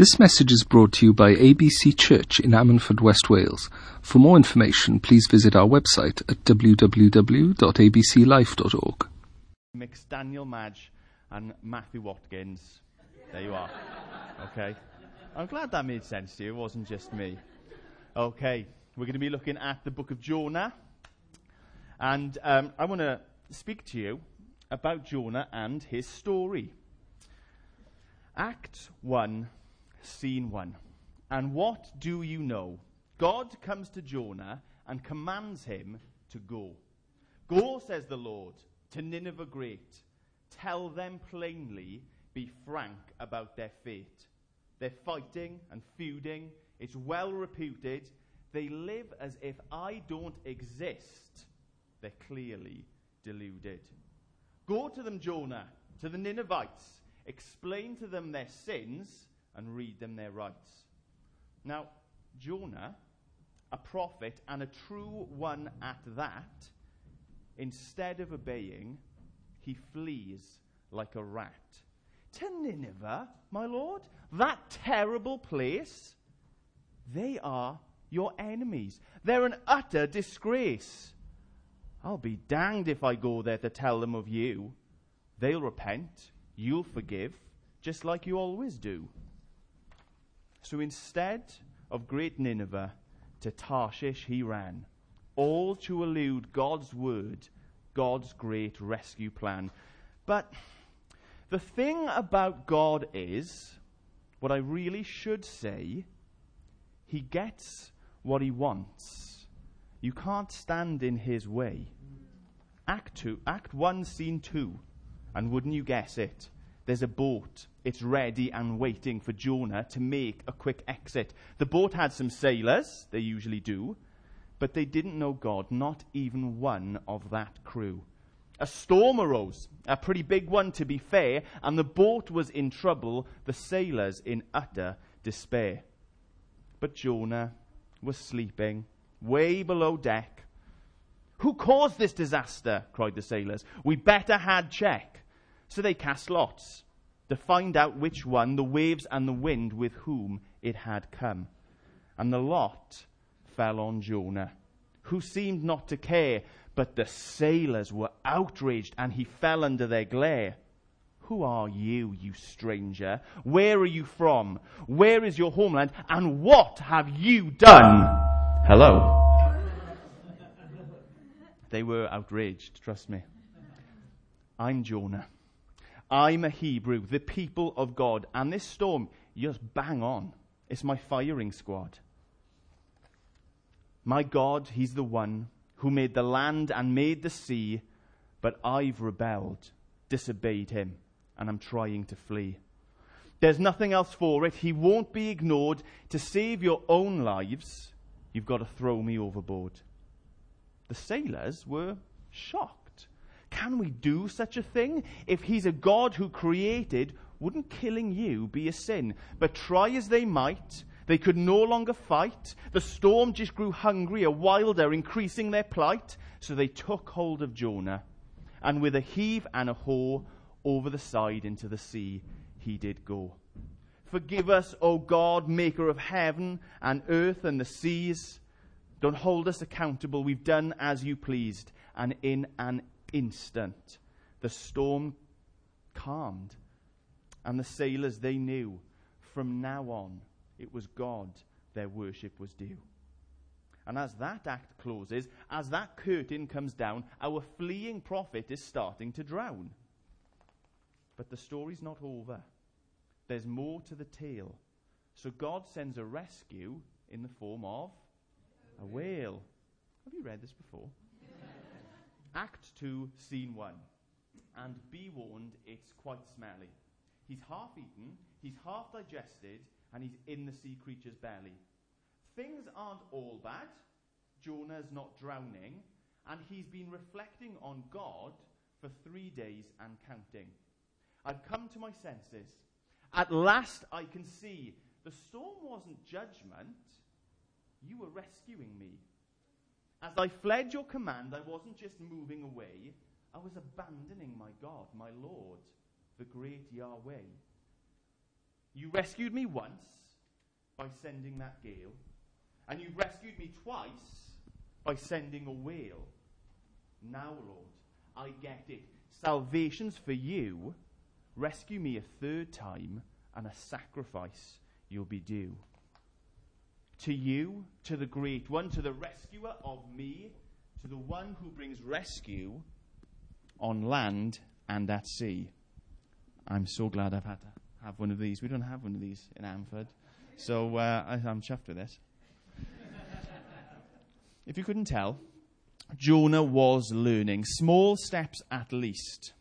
This message is brought to you by ABC Church in Ammanford, West Wales. For more information, please visit our website at www.abclife.org. Mix Daniel Madge and Matthew Watkins. There you are. Okay. I'm glad that made sense to you. It wasn't just me. Okay. We're going to be looking at the book of Jonah. And um, I want to speak to you about Jonah and his story. Act 1, Scene 1. And what do you know? God comes to Jonah and commands him to go. Go, says the Lord, to Nineveh great. Tell them plainly, be frank about their fate. They're fighting and feuding. It's well reputed. They live as if I don't exist. They're clearly deluded. Go to them, Jonah, to the Ninevites. Explain to them their sins and read them their rights. Now, Jonah, a prophet and a true one at that, instead of obeying, he flees like a rat. To Nineveh, my lord, that terrible place, they are your enemies. They're an utter disgrace. I'll be danged if I go there to tell them of you. They'll repent, you'll forgive, just like you always do. So instead of great Nineveh, to Tarshish he ran, all to elude God's word, God's great rescue plan. But the thing about God is, what I really should say, he gets what he wants. You can't stand in his way. Act 2, Act 1, Scene 2. And wouldn't you guess it? There's a boat. It's ready and waiting for Jonah to make a quick exit. The boat had some sailors, they usually do, but they didn't know God, not even one of that crew. A storm arose, a pretty big one to be fair, and the boat was in trouble, the sailors in utter despair. But Jonah was sleeping way below deck. Who caused this disaster? cried the sailors. We better had check. So they cast lots to find out which one, the waves and the wind, with whom it had come. And the lot fell on Jonah, who seemed not to care, but the sailors were outraged, and he fell under their glare. Who are you, you stranger? Where are you from? Where is your homeland? And what have you done? Hello. They were outraged, trust me. I'm Jonah. I'm a Hebrew, the people of God. And this storm, just bang on. It's my firing squad. My God, He's the one who made the land and made the sea, but I've rebelled, disobeyed Him, and I'm trying to flee. There's nothing else for it. He won't be ignored. To save your own lives, you've got to throw me overboard. The sailors were shocked. Can we do such a thing? If he's a God who created, wouldn't killing you be a sin? But try as they might, they could no longer fight. The storm just grew hungrier, wilder, increasing their plight. So they took hold of Jonah, and with a heave and a hoe, over the side into the sea he did go. Forgive us, O God, maker of heaven and earth and the seas. Don't hold us accountable. We've done as you pleased, and in an instant, the storm calmed. And the sailors, they knew from now on it was God their worship was due. And as that act closes, as that curtain comes down, our fleeing prophet is starting to drown. But the story's not over. There's more to the tale. So God sends a rescue in the form of a whale. Have you read this before? Act 2, Scene 1. And be warned, it's quite smelly. He's half eaten, he's half digested, and he's in the sea creature's belly. Things aren't all bad. Jonah's not drowning, and he's been reflecting on God for three days and counting. I've come to my senses. At last I can see the storm wasn't judgment, you were rescuing me. As I fled your command, I wasn't just moving away, I was abandoning my God, my Lord, the great Yahweh. You rescued me once by sending that gale, and you've rescued me twice by sending a whale. Now, Lord, I get it. Salvation's for you. Rescue me a third time, and a sacrifice you'll be due. To you, to the great one, to the rescuer of me, to the one who brings rescue on land and at sea. I'm so glad I've had to have one of these. We don't have one of these in Ammanford. So uh, I, I'm chuffed with this. if you couldn't tell, Jonah was learning, small steps at least.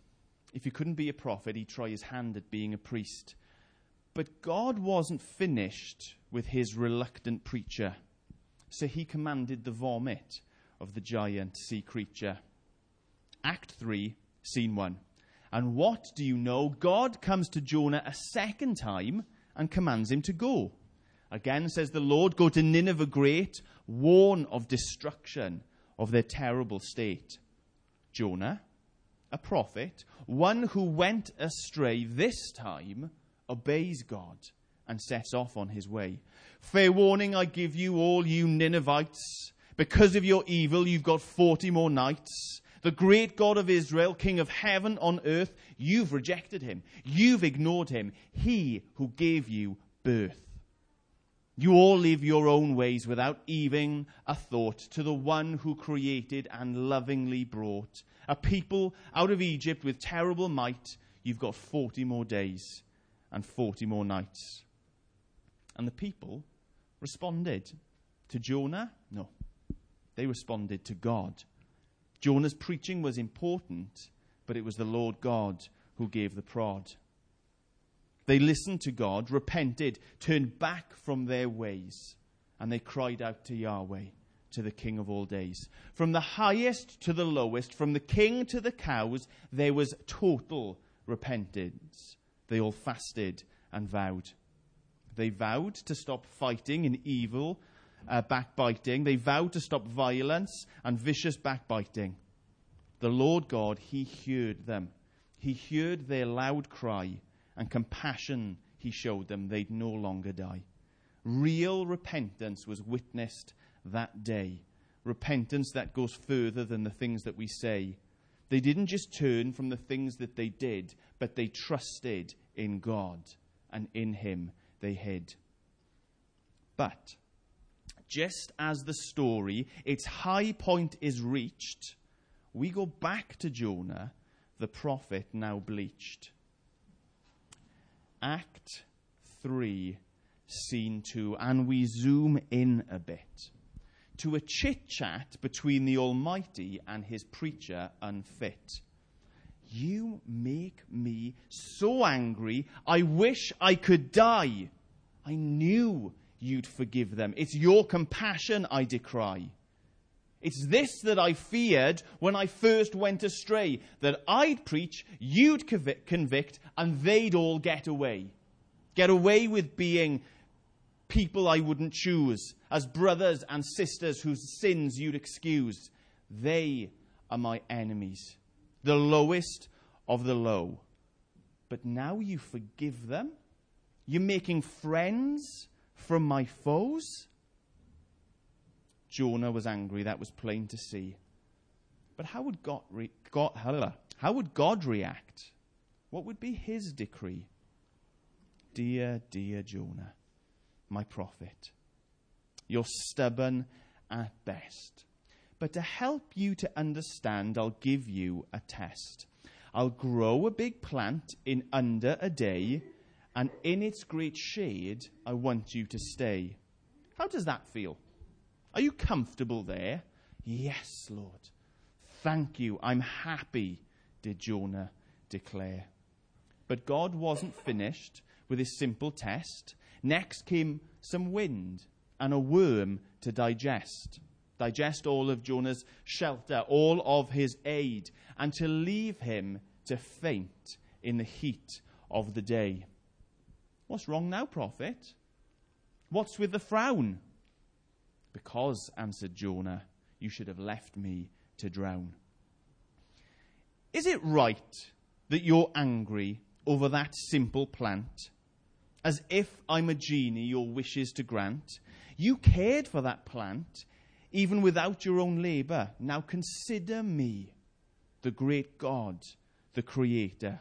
If he couldn't be a prophet, he'd try his hand at being a priest. But God wasn't finished with his reluctant preacher, so he commanded the vomit of the giant sea creature. Act 3, Scene 1. And what do you know? God comes to Jonah a second time and commands him to go. Again, says the Lord, go to Nineveh great, warn of destruction of their terrible state. Jonah, a prophet, one who went astray this time, obeys God and sets off on his way. Fair warning I give you, all you Ninevites. Because of your evil, you've got 40 more nights. The great God of Israel, King of heaven on earth, you've rejected him. You've ignored him. He who gave you birth. You all live your own ways without even a thought to the one who created and lovingly brought a people out of Egypt with terrible might. You've got 40 more days and 40 more nights. And the people responded to Jonah? No. They responded to God. Jonah's preaching was important, but it was the Lord God who gave the prod. They listened to God, repented, turned back from their ways, and they cried out to Yahweh, to the King of all days. From the highest to the lowest, from the king to the cows, there was total repentance. They all fasted and vowed. They vowed to stop fighting in evil, uh, backbiting. They vowed to stop violence and vicious backbiting. The Lord God, He heard them. He heard their loud cry and compassion he showed them, they'd no longer die. Real repentance was witnessed that day. Repentance that goes further than the things that we say. They didn't just turn from the things that they did, but they trusted in God, and in Him they hid. But, just as the story, its high point is reached, we go back to Jonah, the prophet now bleached. Act 3, Scene 2, and we zoom in a bit to a chit chat between the Almighty and his preacher unfit. You make me so angry, I wish I could die. I knew you'd forgive them. It's your compassion I decry. It's this that I feared when I first went astray that I'd preach, you'd convict, and they'd all get away. Get away with being people I wouldn't choose, as brothers and sisters whose sins you'd excuse. They are my enemies, the lowest of the low. But now you forgive them? You're making friends from my foes? Jonah was angry. That was plain to see. But how would God, re- God, how would God react? What would be his decree? Dear, dear Jonah, my prophet, you're stubborn at best. But to help you to understand, I'll give you a test. I'll grow a big plant in under a day, and in its great shade, I want you to stay. How does that feel? Are you comfortable there? Yes, Lord. Thank you. I'm happy, did Jonah declare. But God wasn't finished with his simple test. Next came some wind and a worm to digest. Digest all of Jonah's shelter, all of his aid, and to leave him to faint in the heat of the day. What's wrong now, prophet? What's with the frown? Because, answered Jonah, you should have left me to drown. Is it right that you're angry over that simple plant? as if I'm a genie your wishes to grant. You cared for that plant, even without your own labor. Now consider me, the great God, the Creator.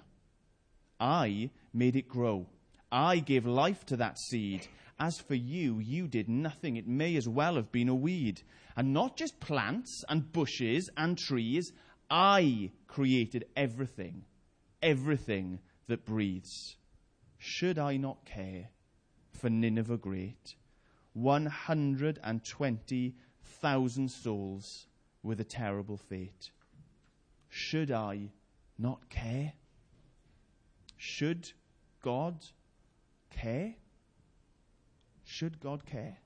I made it grow. I gave life to that seed. As for you, you did nothing. It may as well have been a weed. And not just plants and bushes and trees. I created everything, everything that breathes. Should I not care for Nineveh great? 120,000 souls with a terrible fate. Should I not care? Should God care? Should God care?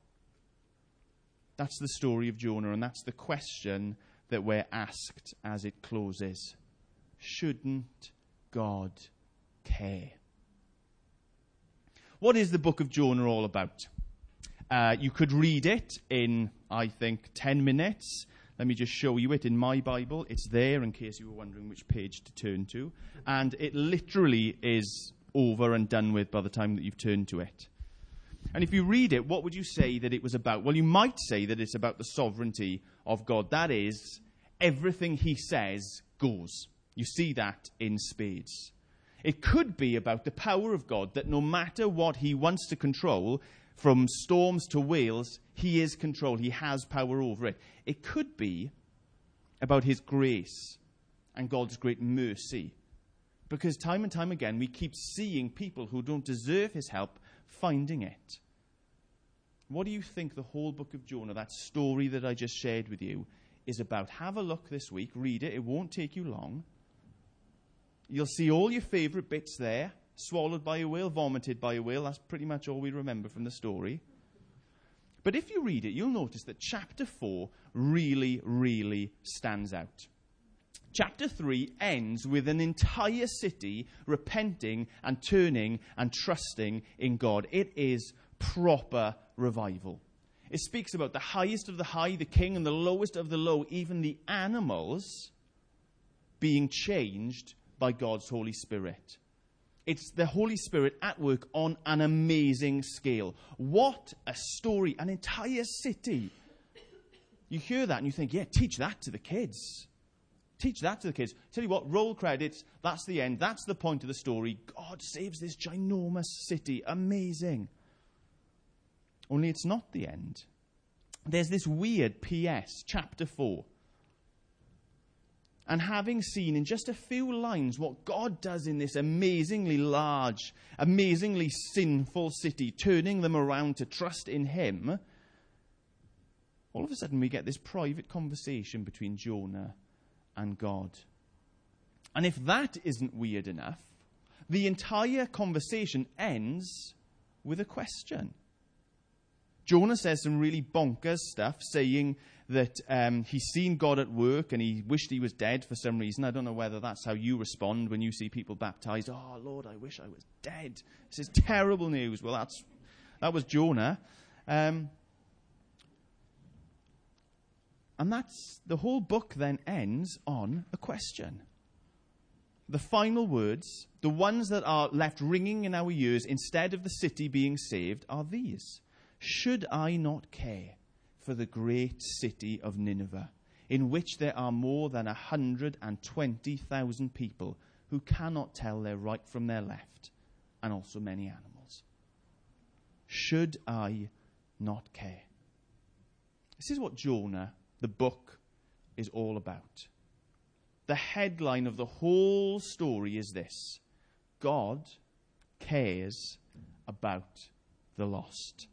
That's the story of Jonah, and that's the question that we're asked as it closes. Shouldn't God care? What is the book of Jonah all about? Uh, you could read it in, I think, 10 minutes. Let me just show you it in my Bible. It's there in case you were wondering which page to turn to. And it literally is over and done with by the time that you've turned to it. And if you read it, what would you say that it was about? Well, you might say that it's about the sovereignty of God. That is, everything he says goes. You see that in spades. It could be about the power of God, that no matter what he wants to control, from storms to whales, he is control. He has power over it. It could be about his grace and God's great mercy. Because time and time again, we keep seeing people who don't deserve his help finding it. What do you think the whole book of Jonah, that story that I just shared with you, is about? Have a look this week, read it, it won't take you long. You'll see all your favourite bits there swallowed by a whale, vomited by a whale. That's pretty much all we remember from the story. But if you read it, you'll notice that chapter 4 really, really stands out. Chapter 3 ends with an entire city repenting and turning and trusting in God. It is proper revival. It speaks about the highest of the high, the king, and the lowest of the low, even the animals being changed by God's Holy Spirit. It's the Holy Spirit at work on an amazing scale. What a story! An entire city. You hear that and you think, yeah, teach that to the kids. Teach that to the kids. Tell you what, roll credits. That's the end. That's the point of the story. God saves this ginormous city. Amazing. Only it's not the end. There's this weird PS, chapter 4. And having seen in just a few lines what God does in this amazingly large, amazingly sinful city, turning them around to trust in Him, all of a sudden we get this private conversation between Jonah and God. And if that isn't weird enough, the entire conversation ends with a question. Jonah says some really bonkers stuff, saying that um, he's seen God at work and he wished he was dead for some reason. I don't know whether that's how you respond when you see people baptized. Oh, Lord, I wish I was dead. This is terrible news. Well, that's, that was Jonah. Um, and that's the whole book then ends on a question. The final words, the ones that are left ringing in our ears instead of the city being saved, are these Should I not care? for the great city of Nineveh, in which there are more than 120,000 people who cannot tell their right from their left, and also many animals. Should I not care? This is what Jonah, the book, is all about. The headline of the whole story is this God cares about the lost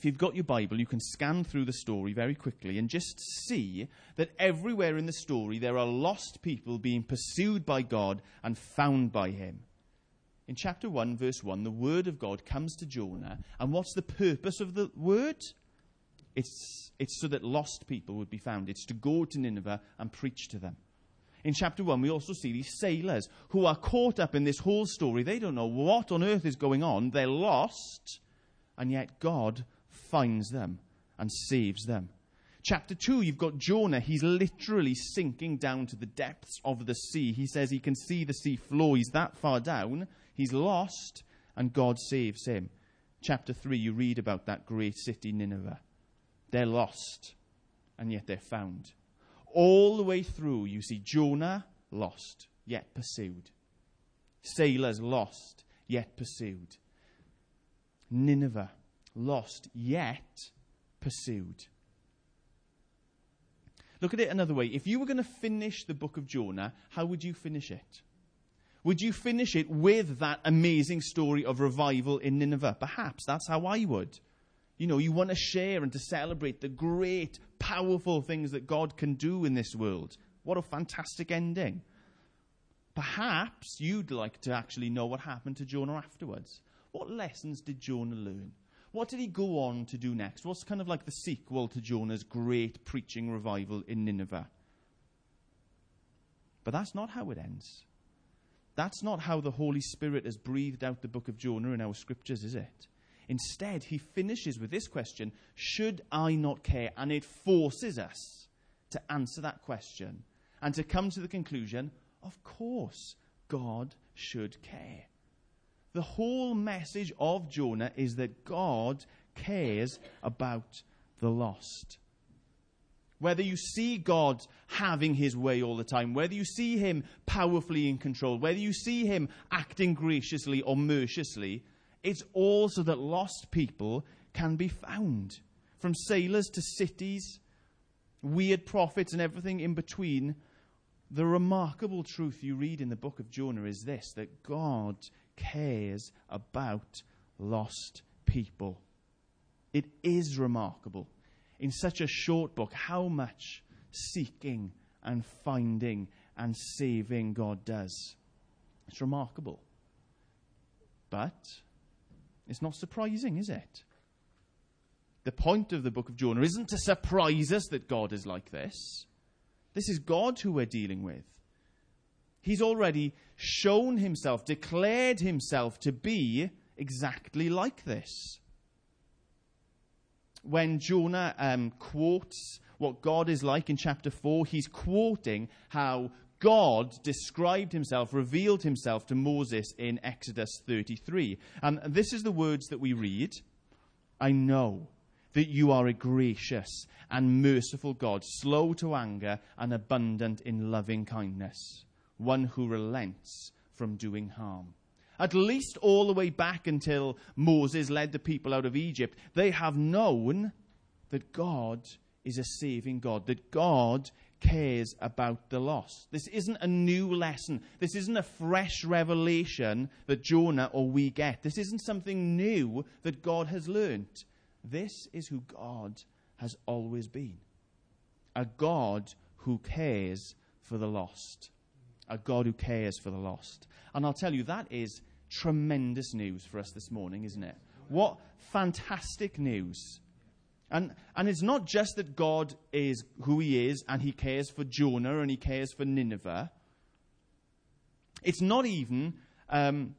if you've got your Bible, you can scan through the story very quickly and just see that everywhere in the story there are lost people being pursued by God and found by Him. In chapter 1, verse 1, the word of God comes to Jonah. And what's the purpose of the word? It's, it's so that lost people would be found. It's to go to Nineveh and preach to them. In chapter 1, we also see these sailors who are caught up in this whole story. They don't know what on earth is going on. They're lost. And yet God finds them and saves them. Chapter 2, you've got Jonah. He's literally sinking down to the depths of the sea. He says he can see the sea floor. He's that far down. He's lost. and God saves him. Chapter 3, you read about that great city, Nineveh. They're lost, and yet they're found. All the way through, you see Jonah lost, yet pursued. Sailors lost, yet pursued. Nineveh lost, yet pursued. Look at it another way. If you were going to finish the book of Jonah, how would you finish it? Would you finish it with that amazing story of revival in Nineveh? Perhaps that's how I would. You know, you want to share and to celebrate the great, powerful things that God can do in this world. What a fantastic ending. Perhaps you'd like to actually know what happened to Jonah afterwards. What lessons did Jonah learn? What did he go on to do next? What's kind of like the sequel to Jonah's great preaching revival in Nineveh? But that's not how it ends. That's not how the Holy Spirit has breathed out the book of Jonah in our scriptures, is it? Instead, he finishes with this question Should I not care? And it forces us to answer that question and to come to the conclusion of course, God should care. The whole message of Jonah is that God cares about the lost. Whether you see God having his way all the time, whether you see him powerfully in control, whether you see him acting graciously or mercilessly, it's all so that lost people can be found. From sailors to cities, weird prophets, and everything in between. The remarkable truth you read in the book of Jonah is this that God cares about lost people. It is remarkable in such a short book how much seeking and finding and saving God does. It's remarkable. But it's not surprising, is it? The point of the book of Jonah isn't to surprise us that God is like this. This is God who we're dealing with. He's already shown himself, declared himself to be exactly like this. When Jonah um, quotes what God is like in chapter 4, he's quoting how God described himself, revealed himself to Moses in Exodus 33. And this is the words that we read I know that you are a gracious and merciful God, slow to anger and abundant in loving kindness one who relents from doing harm. At least all the way back until Moses led the people out of Egypt, they have known that God is a saving God, that God cares about the lost. This isn't a new lesson. This isn't a fresh revelation that Jonah or we get. This isn't something new that God has learnt. This is who God has always been a God who cares for the lost a God who cares for the lost. And I'll tell you, that is tremendous news for us this morning, isn't it? What fantastic news. And, and it's not just that God is who he is and he cares for Jonah and he cares for Nineveh. It's not even um,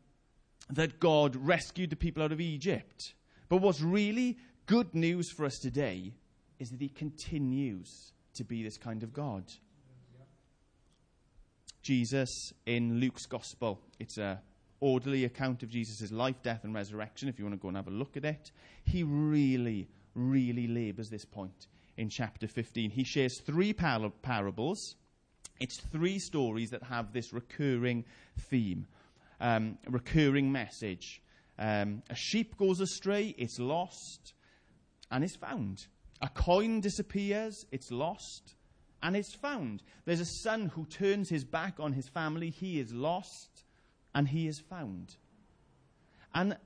that God rescued the people out of Egypt. But what's really good news for us today is that he continues to be this kind of God. Jesus in Luke's Gospel. It's a orderly account of Jesus' life, death, and resurrection. If you want to go and have a look at it, he really, really labours this point in chapter 15. He shares three par- parables. It's three stories that have this recurring theme, um, recurring message. Um, a sheep goes astray, it's lost, and it's found. A coin disappears, it's lost, and it's found. There's a son who turns his back on his family. He is lost and he is found. And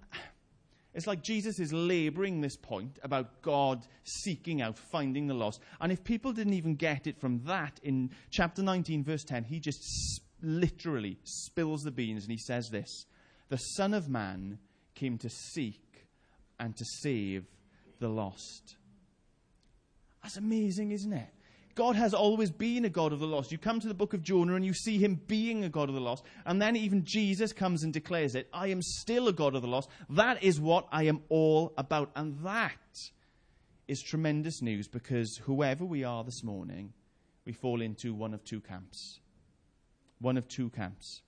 it's like Jesus is laboring this point about God seeking out, finding the lost. And if people didn't even get it from that in chapter 19, verse 10, he just literally spills the beans and he says this The Son of Man came to seek and to save the lost. That's amazing, isn't it? God has always been a God of the lost. You come to the book of Jonah and you see him being a God of the lost. And then even Jesus comes and declares it I am still a God of the lost. That is what I am all about. And that is tremendous news because whoever we are this morning, we fall into one of two camps. One of two camps.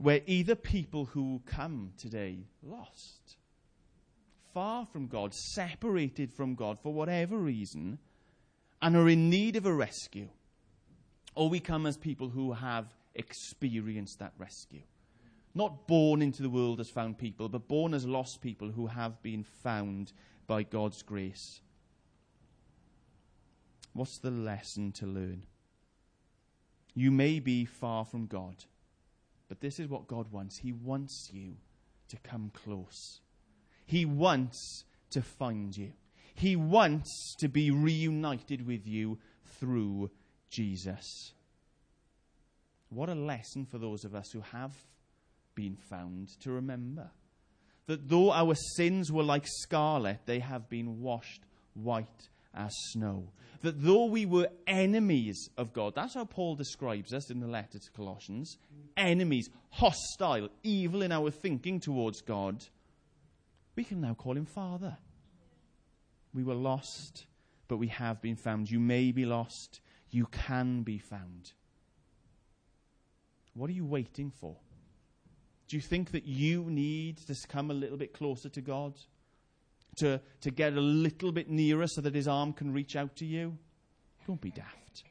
We're either people who come today lost, far from God, separated from God for whatever reason, and are in need of a rescue, or we come as people who have experienced that rescue. Not born into the world as found people, but born as lost people who have been found by God's grace. What's the lesson to learn? You may be far from God, but this is what God wants. He wants you to come close. He wants to find you. He wants to be reunited with you through Jesus. What a lesson for those of us who have been found to remember that though our sins were like scarlet, they have been washed white as snow. That though we were enemies of God, that's how Paul describes us in the letter to Colossians enemies, hostile, evil in our thinking towards God, we can now call him Father. We were lost, but we have been found. You may be lost, you can be found. What are you waiting for? Do you think that you need to come a little bit closer to God? To, to get a little bit nearer so that his arm can reach out to you? Don't be daft.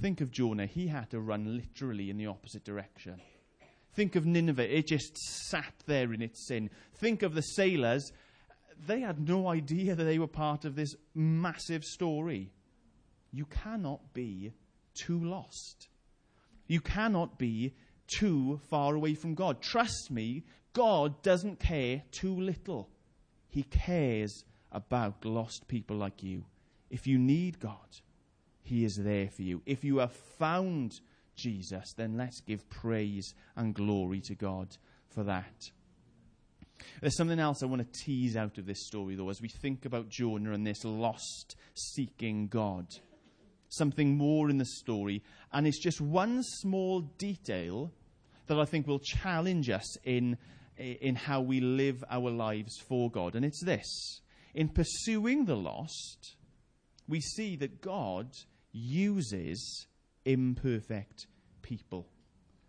Think of Jonah. He had to run literally in the opposite direction. Think of Nineveh. It just sat there in its sin. Think of the sailors. They had no idea that they were part of this massive story. You cannot be too lost. You cannot be too far away from God. Trust me, God doesn't care too little. He cares about lost people like you. If you need God, He is there for you. If you have found Jesus, then let's give praise and glory to God for that. There's something else I want to tease out of this story, though, as we think about Jonah and this lost, seeking God. Something more in the story, and it's just one small detail that I think will challenge us in, in how we live our lives for God. And it's this in pursuing the lost, we see that God uses imperfect people.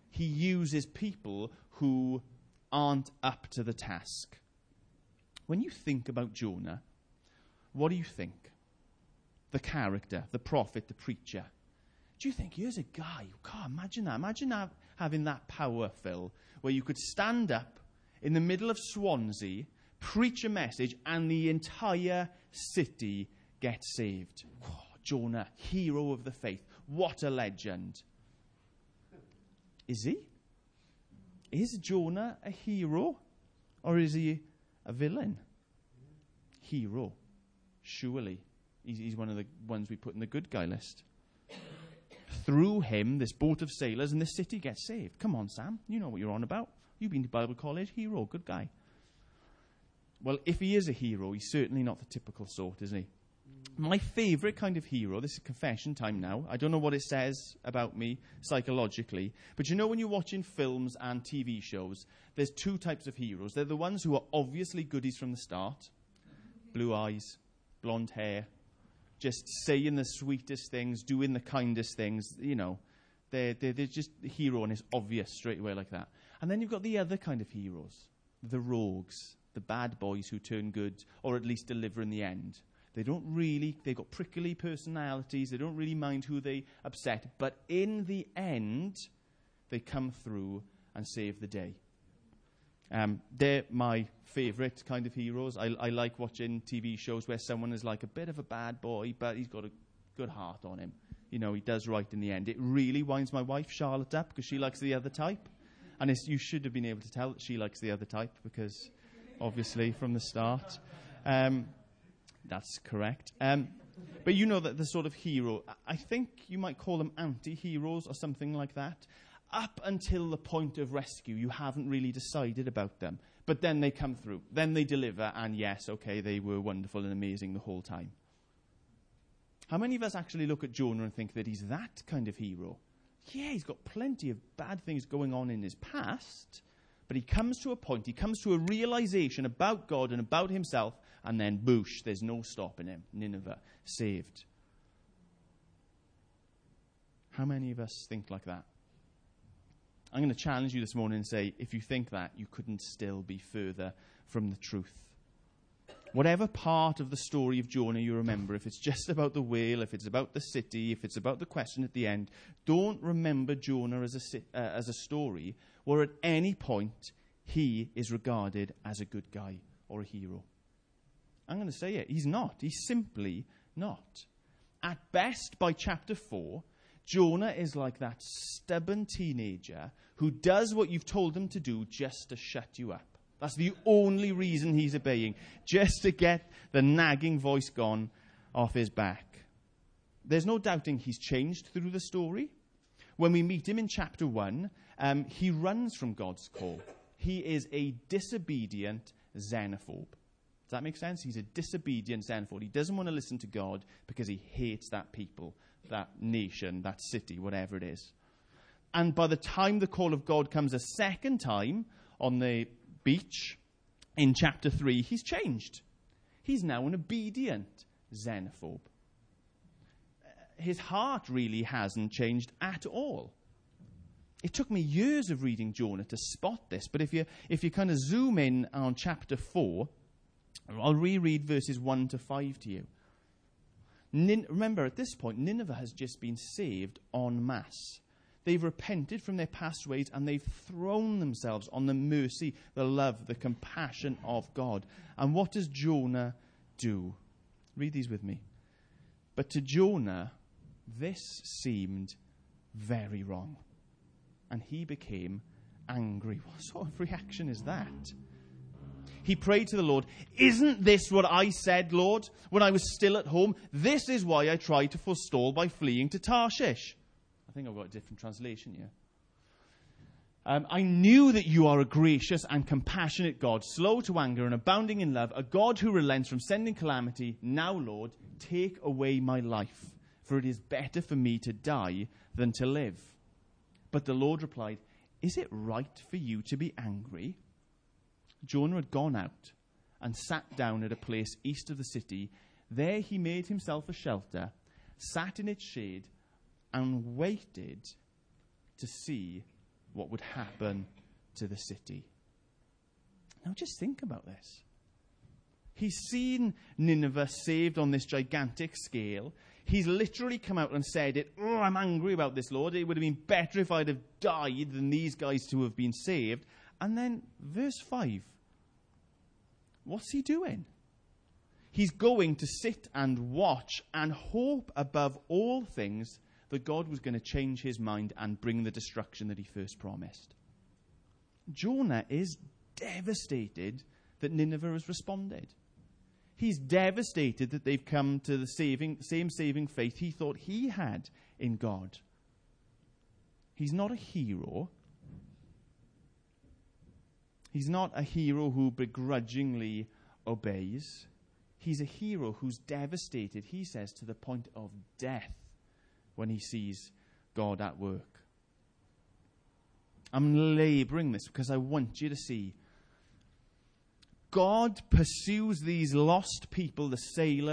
He uses people who aren't up to the task. When you think about Jonah, what do you think? The character, the prophet, the preacher. Do you think here's a guy? You can't imagine that. Imagine that, having that power, Phil, where you could stand up in the middle of Swansea, preach a message, and the entire city gets saved. Oh, Jonah, hero of the faith. What a legend. Is he? Is Jonah a hero? Or is he a villain? Hero. Surely. He's, he's one of the ones we put in the good guy list through him, this boat of sailors, and the city gets saved. Come on, Sam. You know what you're on about. You've been to Bible college. Hero, good guy. Well, if he is a hero, he's certainly not the typical sort, is he? My favourite kind of hero, this is confession time now. I don't know what it says about me psychologically, but you know when you're watching films and TV shows, there's two types of heroes. They're the ones who are obviously goodies from the start blue eyes, blonde hair, just saying the sweetest things, doing the kindest things, you know. They're, they're, they're just the hero and it's obvious straight away like that. And then you've got the other kind of heroes, the rogues, the bad boys who turn good or at least deliver in the end. They don't really, they've got prickly personalities, they don't really mind who they upset, but in the end, they come through and save the day. Um, they're my favourite kind of heroes. I, I like watching TV shows where someone is like a bit of a bad boy, but he's got a good heart on him. You know, he does right in the end. It really winds my wife, Charlotte, up because she likes the other type. And you should have been able to tell that she likes the other type because, obviously, from the start. Um, that's correct. Um, but you know that the sort of hero, I think you might call them anti heroes or something like that up until the point of rescue, you haven't really decided about them. But then they come through. Then they deliver, and yes, okay, they were wonderful and amazing the whole time. How many of us actually look at Jonah and think that he's that kind of hero? Yeah, he's got plenty of bad things going on in his past, but he comes to a point, he comes to a realization about God and about himself, and then boosh, there's no stopping him. Nineveh, saved. How many of us think like that? I'm going to challenge you this morning and say, if you think that, you couldn't still be further from the truth. Whatever part of the story of Jonah you remember, if it's just about the whale, if it's about the city, if it's about the question at the end, don't remember Jonah as a, uh, as a story where at any point he is regarded as a good guy or a hero. I'm going to say it. He's not. He's simply not. At best, by chapter 4, Jonah is like that stubborn teenager who does what you've told him to do just to shut you up. That's the only reason he's obeying, just to get the nagging voice gone off his back. There's no doubting he's changed through the story. When we meet him in chapter 1, um, he runs from God's call. He is a disobedient xenophobe. Does that make sense? He's a disobedient xenophobe. He doesn't want to listen to God because he hates that people, that nation, that city, whatever it is. And by the time the call of God comes a second time on the beach in chapter 3, he's changed. He's now an obedient xenophobe. His heart really hasn't changed at all. It took me years of reading Jonah to spot this, but if you, if you kind of zoom in on chapter 4, I'll reread verses 1 to 5 to you. Nin- remember, at this point, Nineveh has just been saved en masse. They've repented from their past ways and they've thrown themselves on the mercy, the love, the compassion of God. And what does Jonah do? Read these with me. But to Jonah, this seemed very wrong. And he became angry. What sort of reaction is that? He prayed to the Lord, Isn't this what I said, Lord, when I was still at home? This is why I tried to forestall by fleeing to Tarshish. I think I've got a different translation here. Um, I knew that you are a gracious and compassionate God, slow to anger and abounding in love, a God who relents from sending calamity. Now, Lord, take away my life, for it is better for me to die than to live. But the Lord replied, Is it right for you to be angry? Jonah had gone out and sat down at a place east of the city. There he made himself a shelter, sat in its shade, and waited to see what would happen to the city. Now, just think about this. He's seen Nineveh saved on this gigantic scale. He's literally come out and said it. Oh, I'm angry about this, Lord. It would have been better if I'd have died than these guys to have been saved. And then, verse 5 what's he doing? He's going to sit and watch and hope above all things that God was going to change his mind and bring the destruction that he first promised. Jonah is devastated that Nineveh has responded. He's devastated that they've come to the saving, same saving faith he thought he had in God. He's not a hero. He's not a hero who begrudgingly obeys. He's a hero who's devastated, he says, to the point of death when he sees God at work. I'm laboring this because I want you to see God pursues these lost people, the sailor